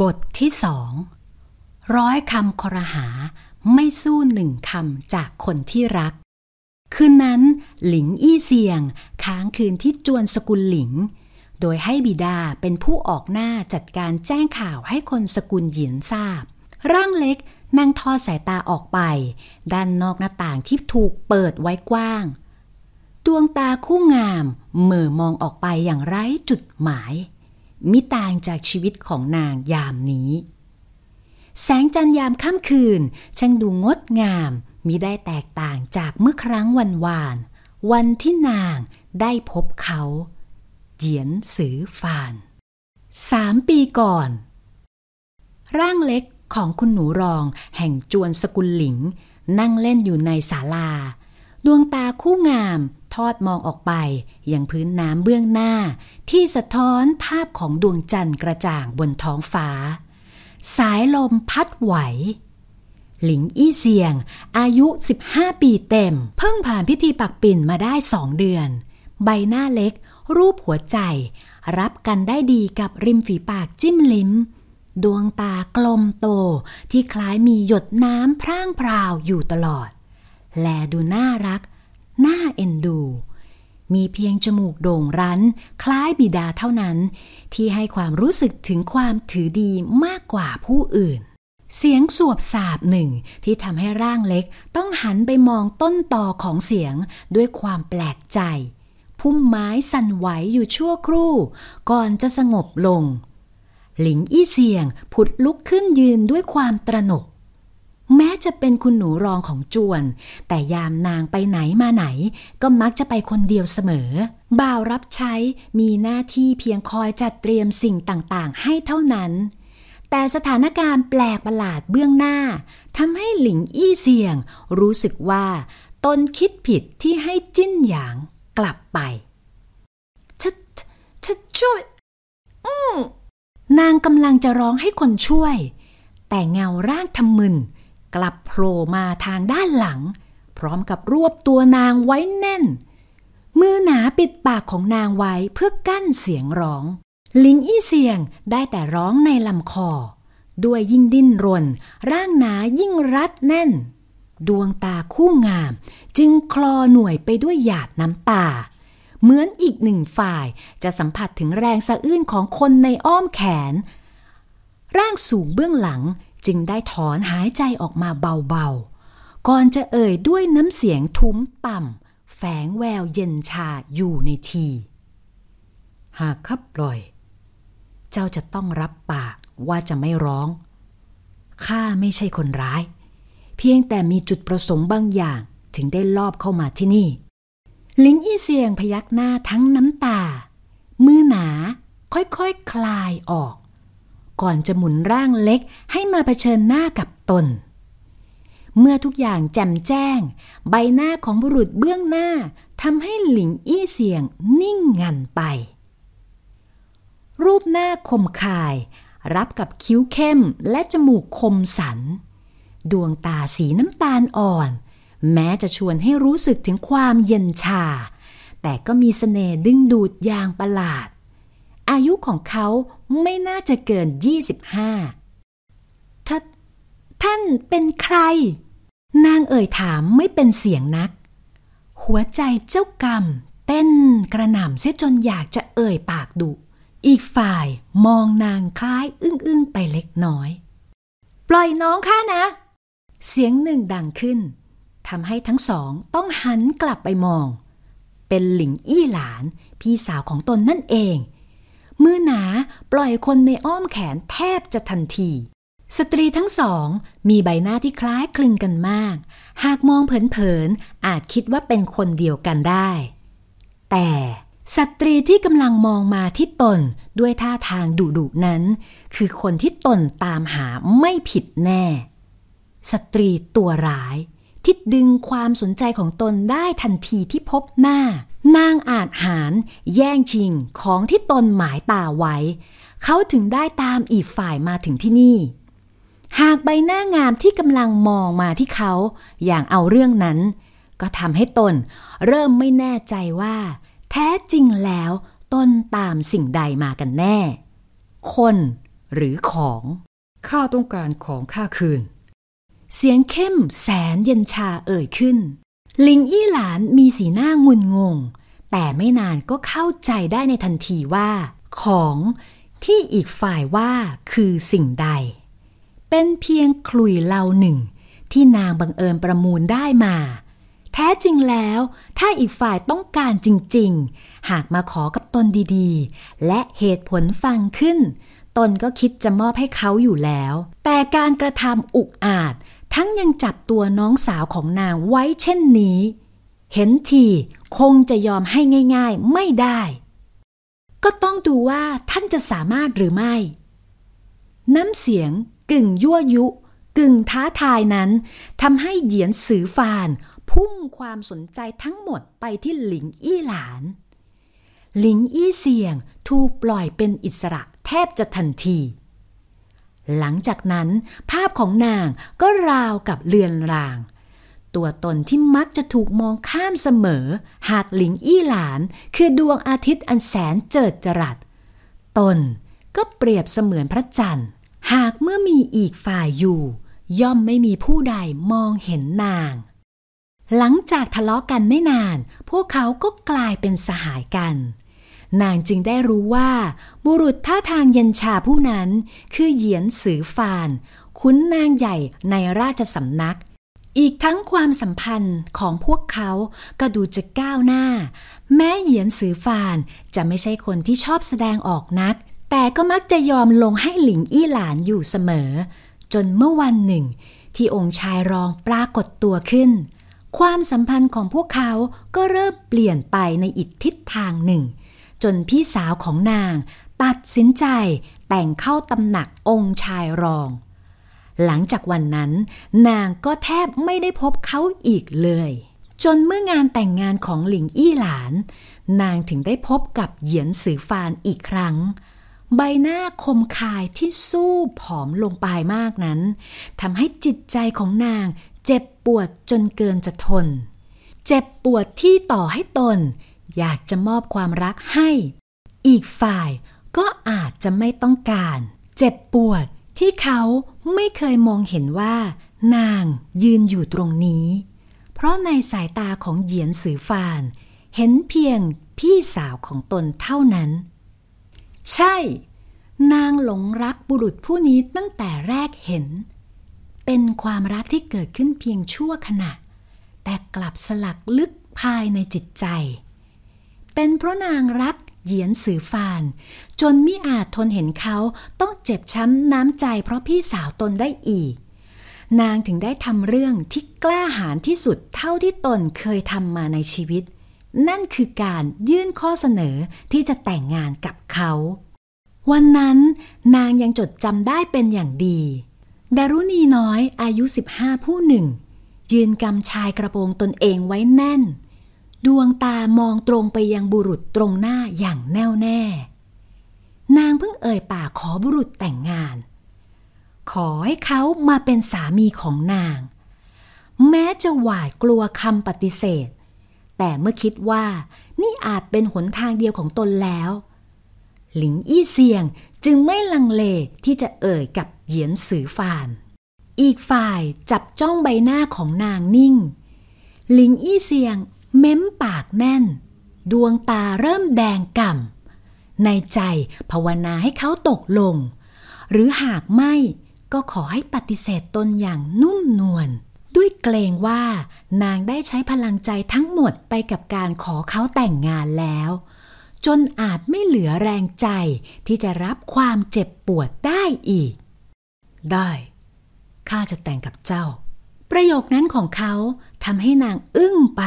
บทที่สองร้อยคำครหาไม่สู้หนึ่งคำจากคนที่รัก คืนนั้นหลิงอี้เซียง ค้างคืนที่จวนสกุลหลิง โดยให้บิดาเป็นผู้ออกหน้าจัดการแจ้งข่าวให้คนสกุลหยินทราบ ร่างเล็กนั่งทอดสายตาออกไป ด้านนอกหน้าต่างที่ถูกเปิดไว้กว้าง ดวงตาคู่งามเหม่อมองออกไปอย่างไร้จุดหมาย มิต่างจากชีวิตของนางยามนี้ แสงจันยามค่ำคืนช่างดูงดงามมิได้แตกต่างจากเมื่อครั้งวันวาน วันที่นางได้พบเขาเหยียนสือฟานสามปีก่อน ร่างเล็กของคุณหนูรองแห่งจวนสกุลหลิง นั่งเล่นอยู่ในศาลา ดวงตาคู่งาม ทอดมองออกไปยังพื้นน้ำเบื้องหน้า ที่สะท้อนภาพของดวงจันทร์กระจ่างบนท้องฟ้า สายลมพัดไหว หลิงอี้เซียง อายุ 15 ปีเต็ม เพิ่งผ่านพิธีปักปิ่นมาได้สองเดือน ใบหน้าเล็ก รูปหัวใจ รับกันได้ดีกับริมฝีปากจิ้มลิ้ม ดวงตากลมโตที่คล้ายมีหยดน้ำพร่างพราวอยู่ตลอด แลดูน่ารัก น่าเอ็นดู มีเพียงจมูกโด่งรั้น คล้ายบิดาเท่านั้น ที่ให้ความรู้สึกถึงความถือดีมากกว่าผู้อื่น เสียงสวบสาบหนึ่งที่ทำให้ร่างเล็กต้องหันไปมองต้นต่อของเสียงด้วยความแปลกใจ พุ่มไม้สั่นไหวอยู่ชั่วครู่ ก่อนจะสงบลง หลิงอี้เสียงผุดลุกขึ้นยืนด้วยความตระหนก จะเป็นคุณหนูรองของจวน แต่ยามนางไปไหนมาไหน ก็มักจะไปคนเดียวเสมอ บ่าวรับใช้มีหน้าที่เพียงคอยจัดเตรียมสิ่งต่างๆ ให้เท่านั้น แต่สถานการณ์แปลกประหลาดเบื้องหน้าทำให้หลิงอี้เสียง รู้สึกว่าตนคิดผิดที่ให้จิ้นหยางกลับไปฉันฉันช่วย อืมนางกำลังจะร้องให้คนช่วย แต่เงาร่างทำมึน กลับโผล่มาทางด้านหลัง พร้อมกับรวบตัวนางไว้แน่น มือหนาปิดปากของนางไว้เพื่อกั้นเสียงร้อง ลิงอี้เสียงได้แต่ร้องในลำคอ ด้วยยิ่งดิ้นรน ร่างหนายิ่งรัดแน่น ดวงตาคู่งาม จึงคลอหน่วยไปด้วยหยาดน้ำตาเหมือนอีกหนึ่งฝ่ายจะสัมผัสถึงแรงสะอื้นของคนในอ้อมแขน ร่างสูงเบื้องหลัง จึงได้ถอนหายใจออกมาเบาๆ ก่อนจะเอ่ยด้วยน้ำเสียงทุ้มต่ำแฝงแววเย็นชาอยู่ในที หากขับปล่อย เจ้าจะต้องรับปากว่าจะไม่ร้อง ข้าไม่ใช่คนร้าย เพียงแต่มีจุดประสงค์บางอย่างถึงได้ลอบเข้ามาที่นี่ ลิงอี้เสียงพยักหน้าทั้งน้ำตา มือหนาค่อยๆคคลายออก ก่อนจะหมุนร่างเล็กให้มาเผชิญหน้ากับตน เมื่อทุกอย่างแจ่มแจ้ง ใบหน้าของบุรุษเบื้องหน้าทำให้หลิงอี้เสียงนิ่งงันไป รูปหน้าคมคาย รับกับคิ้วเข้มและจมูกคมสัน ดวงตาสีน้ำตาลอ่อน แม้จะชวนให้รู้สึกถึงความเย็นชา แต่ก็มีสเสน่ห์ดึงดูดอย่างประหลาด อายุของเขาไม่น่าจะเกิน 25ท่าท่านเป็นใคร นางเอ่ยถามไม่เป็นเสียงนัก หัวใจเจ้ากรรม เต้นกระหน่ำเสียจนอยากจะเอ่ยปากดุ อีกฝ่ายมองนางคล้ายอึ้งๆไปเล็กน้อย ปล่อยน้องข้านะ เสียงหนึ่งดังขึ้นทำให้ทั้งสองต้องหันกลับไปมอง เป็นหลิงอี้หลาน พี่สาวของตนนั่นเอง มือหนาปล่อยคนในอ้อมแขนแทบจะทันที สตรีทั้งสอง มีใบหน้าที่คล้ายคลึงกันมาก หากมองเผินๆอาจคิดว่าเป็นคนเดียวกันได้ แต่สตรีที่กำลังมองมาที่ตนด้วยท่าทางดุดุนั้น คือคนที่ตนตามหาไม่ผิดแน่ สตรีตัวร้าย ที่ดึงความสนใจของตนได้ทันทีที่พบหน้า นางอาจหารแย่งชิงของที่ตนหมายตาไว้ เขาถึงได้ตามอีกฝ่ายมาถึงที่นี่ หากใบหน้างามที่กำลังมองมาที่เขา อย่างเอาเรื่องนั้น ก็ทำให้ตนเริ่มไม่แน่ใจว่า แท้จริงแล้วตนตามสิ่งใดมากันแน่ คนหรือของ ข้าต้องการของข้าคืน เสียงเข้มแสนเย็นชาเอ่ยขึ้นลิงอี้หลานมีสีหน้างุนงง แต่ไม่นานก็เข้าใจได้ในทันทีว่า ของที่อีกฝ่ายว่าคือสิ่งใด เป็นเพียงคลุยเหลาหนึ่ง ที่นางบังเอิญประมูลได้มา แท้จริงแล้ว ถ้าอีกฝ่ายต้องการจริง ๆ หากมาขอกับตนดีๆ และเหตุผลฟังขึ้น ตนก็คิดจะมอบให้เขาอยู่แล้ว แต่การกระทำอุกอาจ ทั้งยังจับตัวน้องสาวของนางไว้เช่นนี้ เห็นทีคงจะยอมให้ง่าย ๆไม่ได้ ก็ต้องดูว่าท่านจะสามารถหรือไม่ น้ำเสียงกึ่งยั่วยุ กึ่งท้าทายนั้นทำให้เหยียนสือฟาน พุ่งความสนใจทั้งหมดไปที่หลิงอี้หลาน หลิงอี้เสียงถูกปล่อยเป็นอิสระแทบจะทันที หลังจากนั้นภาพของนางก็ราวกับเลือนราง ตัวตนที่มักจะถูกมองข้ามเสมอ หากหลิงอี้หลาน คือดวงอาทิตย์อันแสนเจิดจรัส ตนก็เปรียบเสมือนพระจันทร์ หากเมื่อมีอีกฝ่ายอยู่ ย่อมไม่มีผู้ใดมองเห็นนาง หลังจากทะเลาะกันไม่นาน พวกเขาก็กลายเป็นสหายกัน นางจึงได้รู้ว่า บุรุษท่าทางเย็นชาผู้นั้น คือเหยียนสือฟาน คุ้นนางใหญ่ในราชสำนัก อีกทั้งความสัมพันธ์ของพวกเขาก็ดูจะก้าวหน้า แม้เหยียนสือฟานจะไม่ใช่คนที่ชอบแสดงออกนัก แต่ก็มักจะยอมลงให้หลิงอี้หลานอยู่เสมอ จนเมื่อวันหนึ่ง ที่องค์ชายรองปรากฏตัวขึ้น ความสัมพันธ์ของพวกเขาก็เริ่มเปลี่ยนไปในอีกทิศทางหนึ่ง จนพี่สาวของนาง ตัดสินใจแต่งเข้าตำหนักองค์ชายรอง หลังจากวันนั้น นางก็แทบไม่ได้พบเขาอีกเลย จนเมื่องานแต่งงานของหลิงอี้หลาน นางถึงได้พบกับเหยียนสือฟานอีกครั้ง ใบหน้าคมคายที่สู้ผอมลงไปมากนั้นทำให้จิตใจของนางเจ็บปวดจนเกินจะทน เจ็บปวดที่ต่อให้ตน อยากจะมอบความรักให้ อีกฝ่ายก็อาจจะไม่ต้องการ เจ็บปวดที่เขา ไม่เคยมองเห็นว่า นางยืนอยู่ตรงนี้ เพราะในสายตาของเหยียนสือฟาน เห็นเพียงพี่สาวของตนเท่านั้น ใช่ นางหลงรักบุรุษผู้นี้ตั้งแต่แรกเห็น เป็นความรักที่เกิดขึ้นเพียงชั่วขณะ แต่กลับสลักลึกภายในจิตใจ เป็นเพราะนางรัก เหยียนสือฟาน จนมิอาจทนเห็นเขาต้องเจ็บช้ำน้ำใจเพราะพี่สาวตนได้อีก นางถึงได้ทำเรื่องที่กล้าหาญที่สุดเท่าที่ตนเคยทำมาในชีวิต นั่นคือการยื่นข้อเสนอที่จะแต่งงานกับเขา วันนั้นนางยังจดจำได้เป็นอย่างดีดารุณีน้อยอายุ 15 ผู้หนึ่ง ยืนกำชายกระโปรงตนเองไว้แน่น ดวงตามองตรงไปยังบุรุษตรงหน้าอย่างแน่วแน่ นางเพิ่งเอ่ยปากขอบุรุษแต่งงาน ขอให้เขามาเป็นสามีของนาง แม้จะหวาดกลัวคำปฏิเสธ แต่เมื่อคิดว่านี่อาจเป็นหนทางเดียวของตนแล้ว หลิงอี้เซียงจึงไม่ลังเลที่จะเอ่ยกับเหยียนสือฟานอีกฝ่ายจับจ้องใบหน้าของนางนิ่ง หลิงอี้เซียง เม้มปากแน่น ดวงตาเริ่มแดงก่ำ ในใจภาวนาให้เขาตกลง หรือหากไม่ก็ขอให้ปฏิเสธตนอย่างนุ่มนวลด้วยเกรงว่านางได้ใช้พลังใจทั้งหมดไปกับการขอเขาแต่งงานแล้ว จนอาจไม่เหลือแรงใจที่จะรับความเจ็บปวดได้อีก ได้ข้าจะแต่งกับเจ้า ประโยคนั้นของเขาทำให้นางอึ้งไป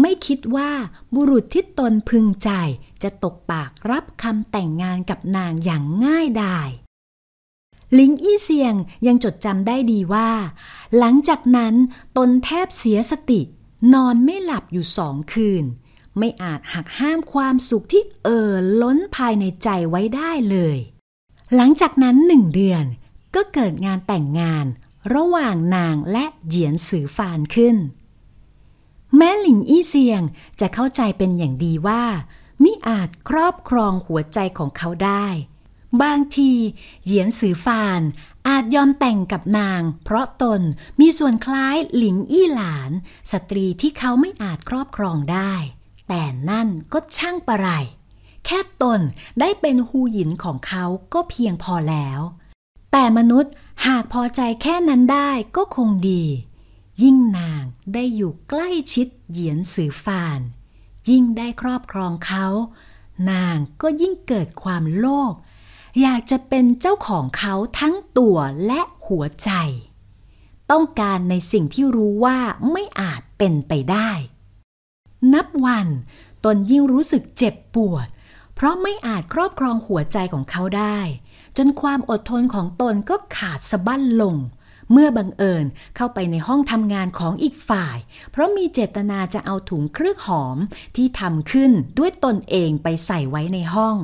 ไม่คิดว่าบุรุษที่ตนพึงใจจะตกปากรับคำแต่งงานกับนางอย่างง่ายดายลิงอี้เซียงยังจดจำได้ดีว่า หลังจากนั้นตนแทบเสียสติ นอนไม่หลับอยู่สองคืน ไม่อาจหักห้ามความสุขที่เอ่อล้นภายในใจไว้ได้เลย หลังจากนั้นหนึ่งเดือนก็เกิดงานแต่งงาน ระหว่างนางและเหยียนสือฟานขึ้น แม้หลิงอี้เซียงจะเข้าใจเป็นอย่างดีว่า มิอาจครอบครองหัวใจของเขาได้ บางทีเหยียนสือฟานอาจยอมแต่งกับนาง เพราะตนมีส่วนคล้ายหลิงอี้หลาน สตรีที่เขาไม่อาจครอบครองได้ แต่นั่นก็ช่างประไร แค่ตนได้เป็นฮูหยินของเขาก็เพียงพอแล้ว แต่มนุษย์หากพอใจแค่นั้นได้ก็คงดี ยิ่งนางได้อยู่ใกล้ชิดเหยียนสือฟาน ยิ่งได้ครอบครองเขา นางก็ยิ่งเกิดความโลภอยากจะเป็นเจ้าของเขาทั้งตัวและหัวใจ ต้องการในสิ่งที่รู้ว่าไม่อาจเป็นไปได้ นับวันตนยิ่งรู้สึกเจ็บปวด เพราะไม่อาจครอบครองหัวใจของเขาได้ จนความอดทนของตนก็ขาดสะบั้นลง เมื่อบังเอิญเข้าไปในห้องทำงานของอีกฝ่าย เพราะมีเจตนาจะเอาถุงเครื่องหอมที่ทำขึ้นด้วยตนเองไปใส่ไว้ในห้อง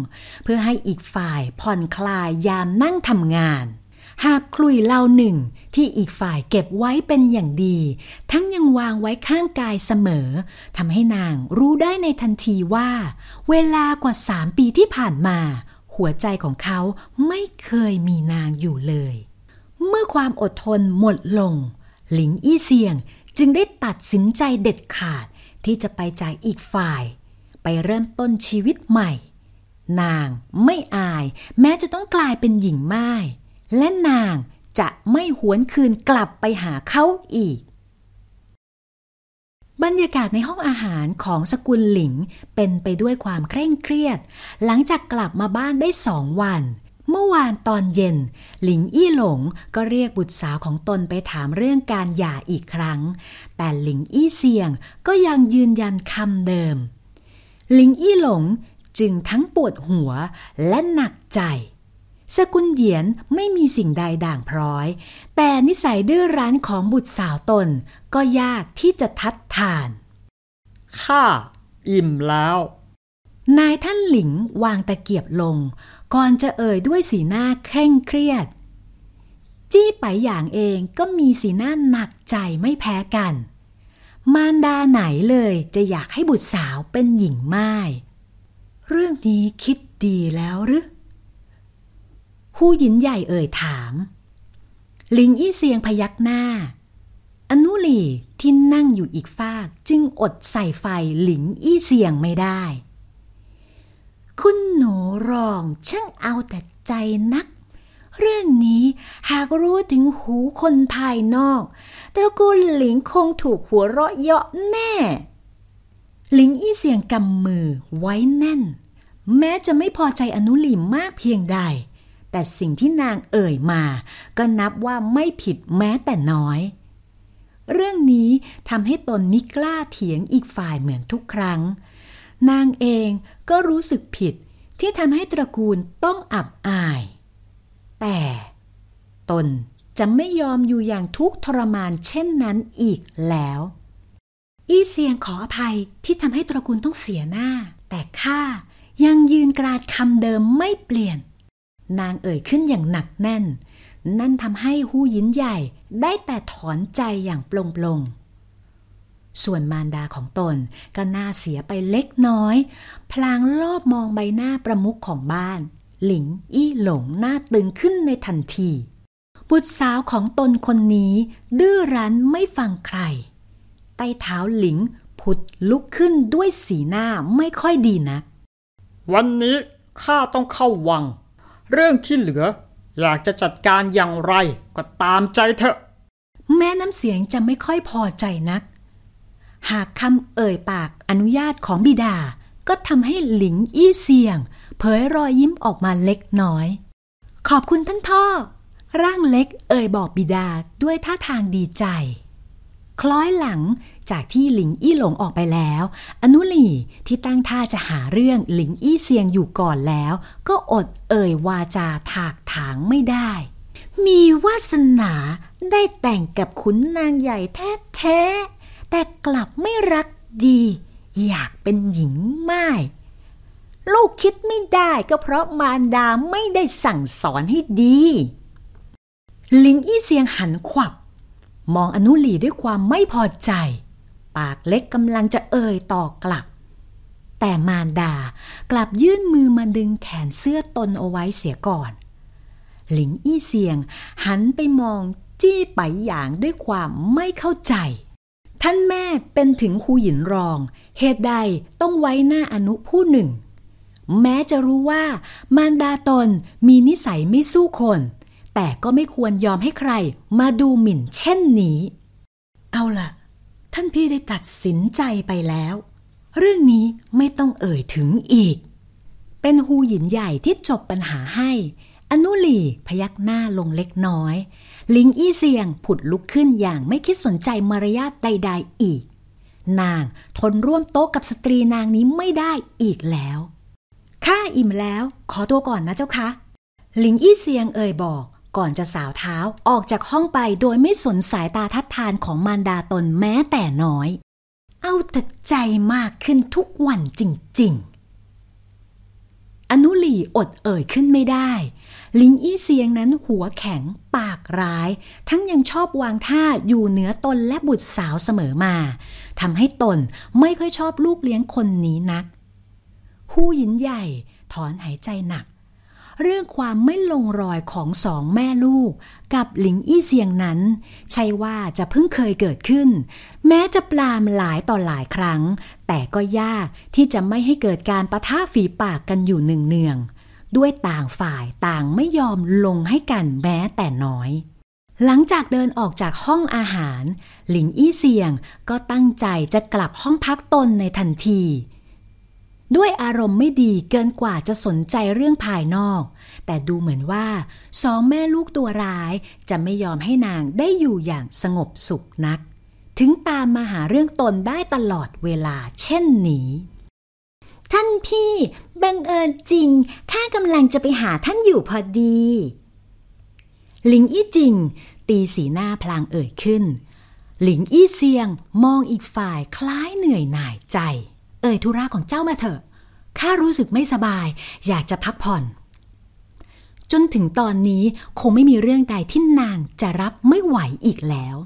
เพื่อให้อีกฝ่ายผ่อนคลายยามนั่งทำงานหากคลุยเหล้าหนึ่งที่อีกฝ่ายเก็บไว้เป็นอย่างดี ทั้งยังวางไว้ข้างกายเสมอทำให้นางรู้ได้ในทันทีว่า เวลากว่าสามปีที่ผ่านมา หัวใจของเขาไม่เคยมีนางอยู่เลย เมื่อความอดทนหมดลง หลิงอี้เซียงจึงได้ตัดสินใจเด็ดขาดที่จะไปจากอีกฝ่าย ไปเริ่มต้นชีวิตใหม่ นางไม่อายแม้จะต้องกลายเป็นหญิงไม้และนางจะไม่หวนคืนกลับไปหาเขาอีก บรรยากาศในห้องอาหารของสกุลหลิงเป็นไปด้วยความเคร่งเครียด หลังจากกลับมาบ้านได้สองวัน เมื่อวานตอนเย็น หลิงอี้หลงก็เรียกบุตรสาวของตนไปถามเรื่องการหย่าอีกครั้ง แต่หลิงอี้เซียงก็ยังยืนยันคำเดิม หลิงอี้หลงจึงทั้งปวดหัวและหนักใจ สกุลเหยียนไม่มีสิ่งใดด่างพร้อย แต่นิสัยดื้อรั้นของบุตรสาวตนก็ยากที่จะทัดทาน ข้าอิ่มแล้ว นายท่านหลิงวางตะเกียบลง ก่อนจะเอ่ยด้วยสีหน้าเคร่งเครียด จี้ไปอย่างเองก็มีสีหน้าหนักใจไม่แพ้กัน มารดาไหนเลยจะอยากให้บุตรสาวเป็นหญิงไม้ เรื่องนี้คิดดีแล้วหรือผู้หญินใหญ่เอ่ยถาม ลิงอี้เสียงพยักหน้า อนุลีที่นั่งอยู่อีกฟากจึงอดใส่ไฟหลิงอี้เสียงไม่ได้ รองช่างเอาแต่ใจนัก เรื่องนี้หากรู้ถึงหูคนภายนอกตระกูลหลิงคงถูกหัวเราะเยาะแน่ หลิงอี้เสียงกำมือไว้แน่น แม้จะไม่พอใจอนุลีมากเพียงใด แต่สิ่งที่นางเอ่ยมา ก็นับว่าไม่ผิดแม้แต่น้อย เรื่องนี้ทำให้ตนมิกล้าเถียงอีกฝ่ายเหมือนทุกครั้งนางเองก็รู้สึกผิด ที่ทำให้ตระกูลต้องอับอาย แต่ตนจะไม่ยอมอยู่อย่างทุกข์ทรมานเช่นนั้นอีกแล้ว อี้เซียงขออภัยที่ทำให้ตระกูลต้องเสียหน้า แต่ข้ายังยืนกราดคำเดิมไม่เปลี่ยน นางเอ่ยขึ้นอย่างหนักแน่น นั่นทำให้หูยินใหญ่ได้แต่ถอนใจอย่างปลงปลง ส่วนมารดาของตนก็น่าเสียไปเล็กน้อย พลางรอบมองใบหน้าประมุขของบ้าน หลิงอี้หลงหน้าตึงขึ้นในทันที บุตรสาวของตนคนนี้ ดื้อรั้นไม่ฟังใคร ใต้เท้าหลิงผุดลุกขึ้นด้วยสีหน้าไม่ค่อยดีนะัก วันนี้ข้าต้องเข้าวัง เรื่องที่เหลืออยากจะจัดการอย่างไรก็ตามใจเถอะ แม้น้ำเสียงจะไม่ค่อยพอใจนัก หากคำเอ่ยปากอนุญาตของบิดา ก็ทำให้หลิงอี้เสียง เผยรอยยิ้มออกมาเล็กน้อย ขอบคุณท่านพ่อ ร่างเล็กเอ่ยบอกบิดาด้วยท่าทางดีใจ คล้อยหลังจากที่หลิงอี้หลงออกไปแล้ว อนุลีที่ตั้งท่าจะหาเรื่องหลิงอี้เซียงอยู่ก่อนแล้ว ก็อดเอ่ยวาจาถากถางไม่ได้ มีวาสนาได้แต่งกับขุนนางใหญ่แท้ แต่กลับไม่รักดี อยากเป็นหญิงไม้ลูกคิดไม่ได้ก็เพราะมารดาไม่ได้สั่งสอนให้ดี ลิงอี้เสียงหันขวับ มองอนุลีด้วยความไม่พอใจ ปากเล็กกำลังจะเอ่ยต่อกลับ แต่มารดากลับยื่นมือมาดึงแขนเสื้อตนเอาไว้เสียก่อน หลิงอี้เสียงหันไปมองจี้ไปหยางด้วยความไม่เข้าใจ ท่านแม่เป็นถึงคูหยินรอง เหตุใดต้องไว้หน้าอนุผู้หนึ่ง แม้จะรู้ว่า มารดาตนมีนิสัยไม่สู้คน แต่ก็ไม่ควรยอมให้ใครมาดูหมิ่นเช่นนี้ เอาล่ะ ท่านพี่ได้ตัดสินใจไปแล้ว เรื่องนี้ไม่ต้องเอ่ยถึงอีก เป็นฮูหยินใหญ่ที่จบปัญหาให้ อนุลีพยักหน้าลงเล็กน้อย ลิงอี้เซียงผุดลุกขึ้นอย่างไม่คิดสนใจมารยาทใด ๆ อีก นางทนร่วมโต๊ะกับสตรีนางนี้ไม่ได้อีกแล้วข้าอิ่มแล้ว ขอตัวก่อนนะเจ้าคะลิงอี้เซียงเอ่ยบอกก่อนจะสาวเท้าออกจากห้องไปโดยไม่สนสายตาทัดทานของมารดาตนแม้แต่น้อย เอาแต่ใจมากขึ้นทุกวันจริง ๆ อนุลีอดเอ่ยขึ้นไม่ได้ ลิงอี้เซียงนั้นหัวแข็งปากร้าย ทั้งยังชอบวางท่าอยู่เหนือตนและบุตรสาวเสมอมาทำให้ตนไม่ค่อยชอบลูกเลี้ยงคนนี้นักฮู้หยินใหญ่ถอนหายใจหนัก เรื่องความไม่ลงรอยของสองแม่ลูก กับหลิงอี้เซียงนั้น ใช่ว่าจะเพิ่งเคยเกิดขึ้น แม้จะปลามหลายต่อหลายครั้ง แต่ก็ยากที่จะไม่ให้เกิดการประท่าฝีปากกันอยู่หนึ่งเนืองๆ ด้วยต่างฝ่ายต่างไม่ยอมลงให้กันแม้แต่น้อย หลังจากเดินออกจากห้องอาหาร หลิงอี้เซียงก็ตั้งใจจะกลับห้องพักตนในทันที ด้วยอารมณ์ไม่ดีเกินกว่าจะสนใจเรื่องภายนอก แต่ดูเหมือนว่าสองแม่ลูกตัวร้ายจะไม่ยอมให้นางได้อยู่อย่างสงบสุขนัก ถึงตามมาหาเรื่องตนได้ตลอดเวลาเช่นนี้ท่านพี่ บังเอิญจริง ข้ากำลังจะไปหาท่านอยู่พอดี หลิงอี้จริงตีสีหน้าพลางเอ่ยขึ้น หลิงอี้เซียงมองอีกฝ่ายคล้ายเหนื่อยหน่ายใจ เอ่ยธุระของเจ้ามาเถอะ ข้ารู้สึกไม่สบาย อยากจะพักผ่อน จนถึงตอนนี้คงไม่มีเรื่องใดที่นางจะรับไม่ไหวอีกแล้ว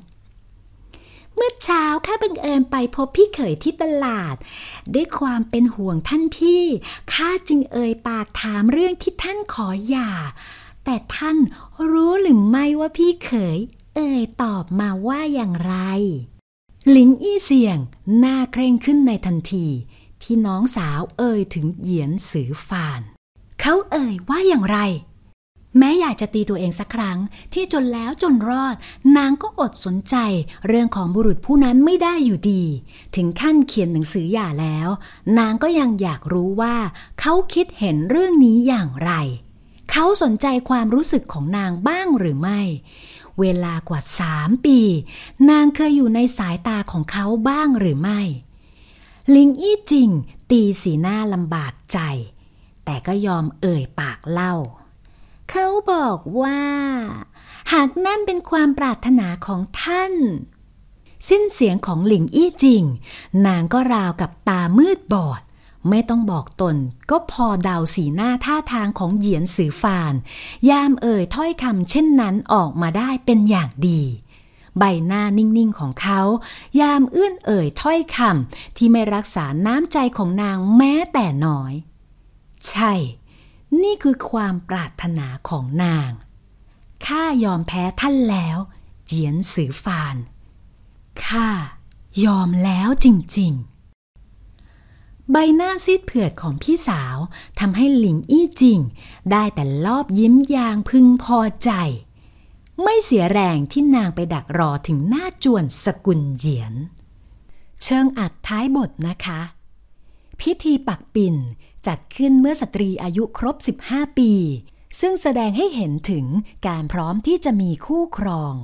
เมื่อเช้าข้าบังเอิญไปพบพี่เขยที่ตลาด ด้วยความเป็นห่วงท่านพี่ข้าจึงเอ่ยปากถามเรื่องที่ท่านขอหย่า แต่ท่านรู้หรือไม่ว่าพี่เขย เอ่ยตอบมาว่าอย่างไร หลิงอี้เสียงหน้าเคร่งขึ้นในทันที ที่น้องสาวเอ่ยถึงเหยียนสือฟาน เขาเอ่ยว่าอย่างไร แม้อยากจะตีตัวเองสักครั้ง ที่จนแล้วจนรอด นางก็อดสนใจ เรื่องของบุรุษผู้นั้นไม่ได้อยู่ดี ถึงขั้นเขียนหนังสือหย่าแล้ว นางก็ยังอยากรู้ว่า เขาคิดเห็นเรื่องนี้อย่างไร เขาสนใจความรู้สึกของนางบ้างหรือไม่ เวลากว่าสามปี นางเคยอยู่ในสายตาของเขาบ้างหรือไม่ ลิงอี้จริง ตีสีหน้าลำบากใจ แต่ก็ยอมเอ่ยปากเล่า เขาบอกว่า หากนั่นเป็นความปรารถนาของท่าน สิ้นเสียงของหลิงอี้จริง นางก็ราวกับตามืดบอด ไม่ต้องบอกตน ก็พอเดาสีหน้าท่าทางของเหยียนสือฟาน ยามเอ่ยถ้อยคำเช่นนั้นออกมาได้เป็นอย่างดีใบหน้านิ่ง ๆ ของเขา ยามเอื้อนเอ่ยถ้อยคำที่ไม่รักษาน้ำใจของนางแม้แต่น้อย ใช่ นี่คือความปรารถนาของนาง ข้ายอมแพ้ท่านแล้ว เจียนสือฟาน ข้ายอมแล้วจริงๆ ใบหน้าซีดเผือดของพี่สาวทำให้หลิงอี้จริง ได้แต่ลอบยิ้มยางพึงพอใจ ไม่เสียแรงที่นางไปดักรอถึงหน้าจวนสกุลเหยียน เชิงอัดท้ายบทนะคะ พิธีปักปิ่น จัดขึ้นเมื่อสตรีอายุครบ 15 ปี ซึ่งแสดงให้เห็นถึงการพร้อมที่จะมีคู่ครอง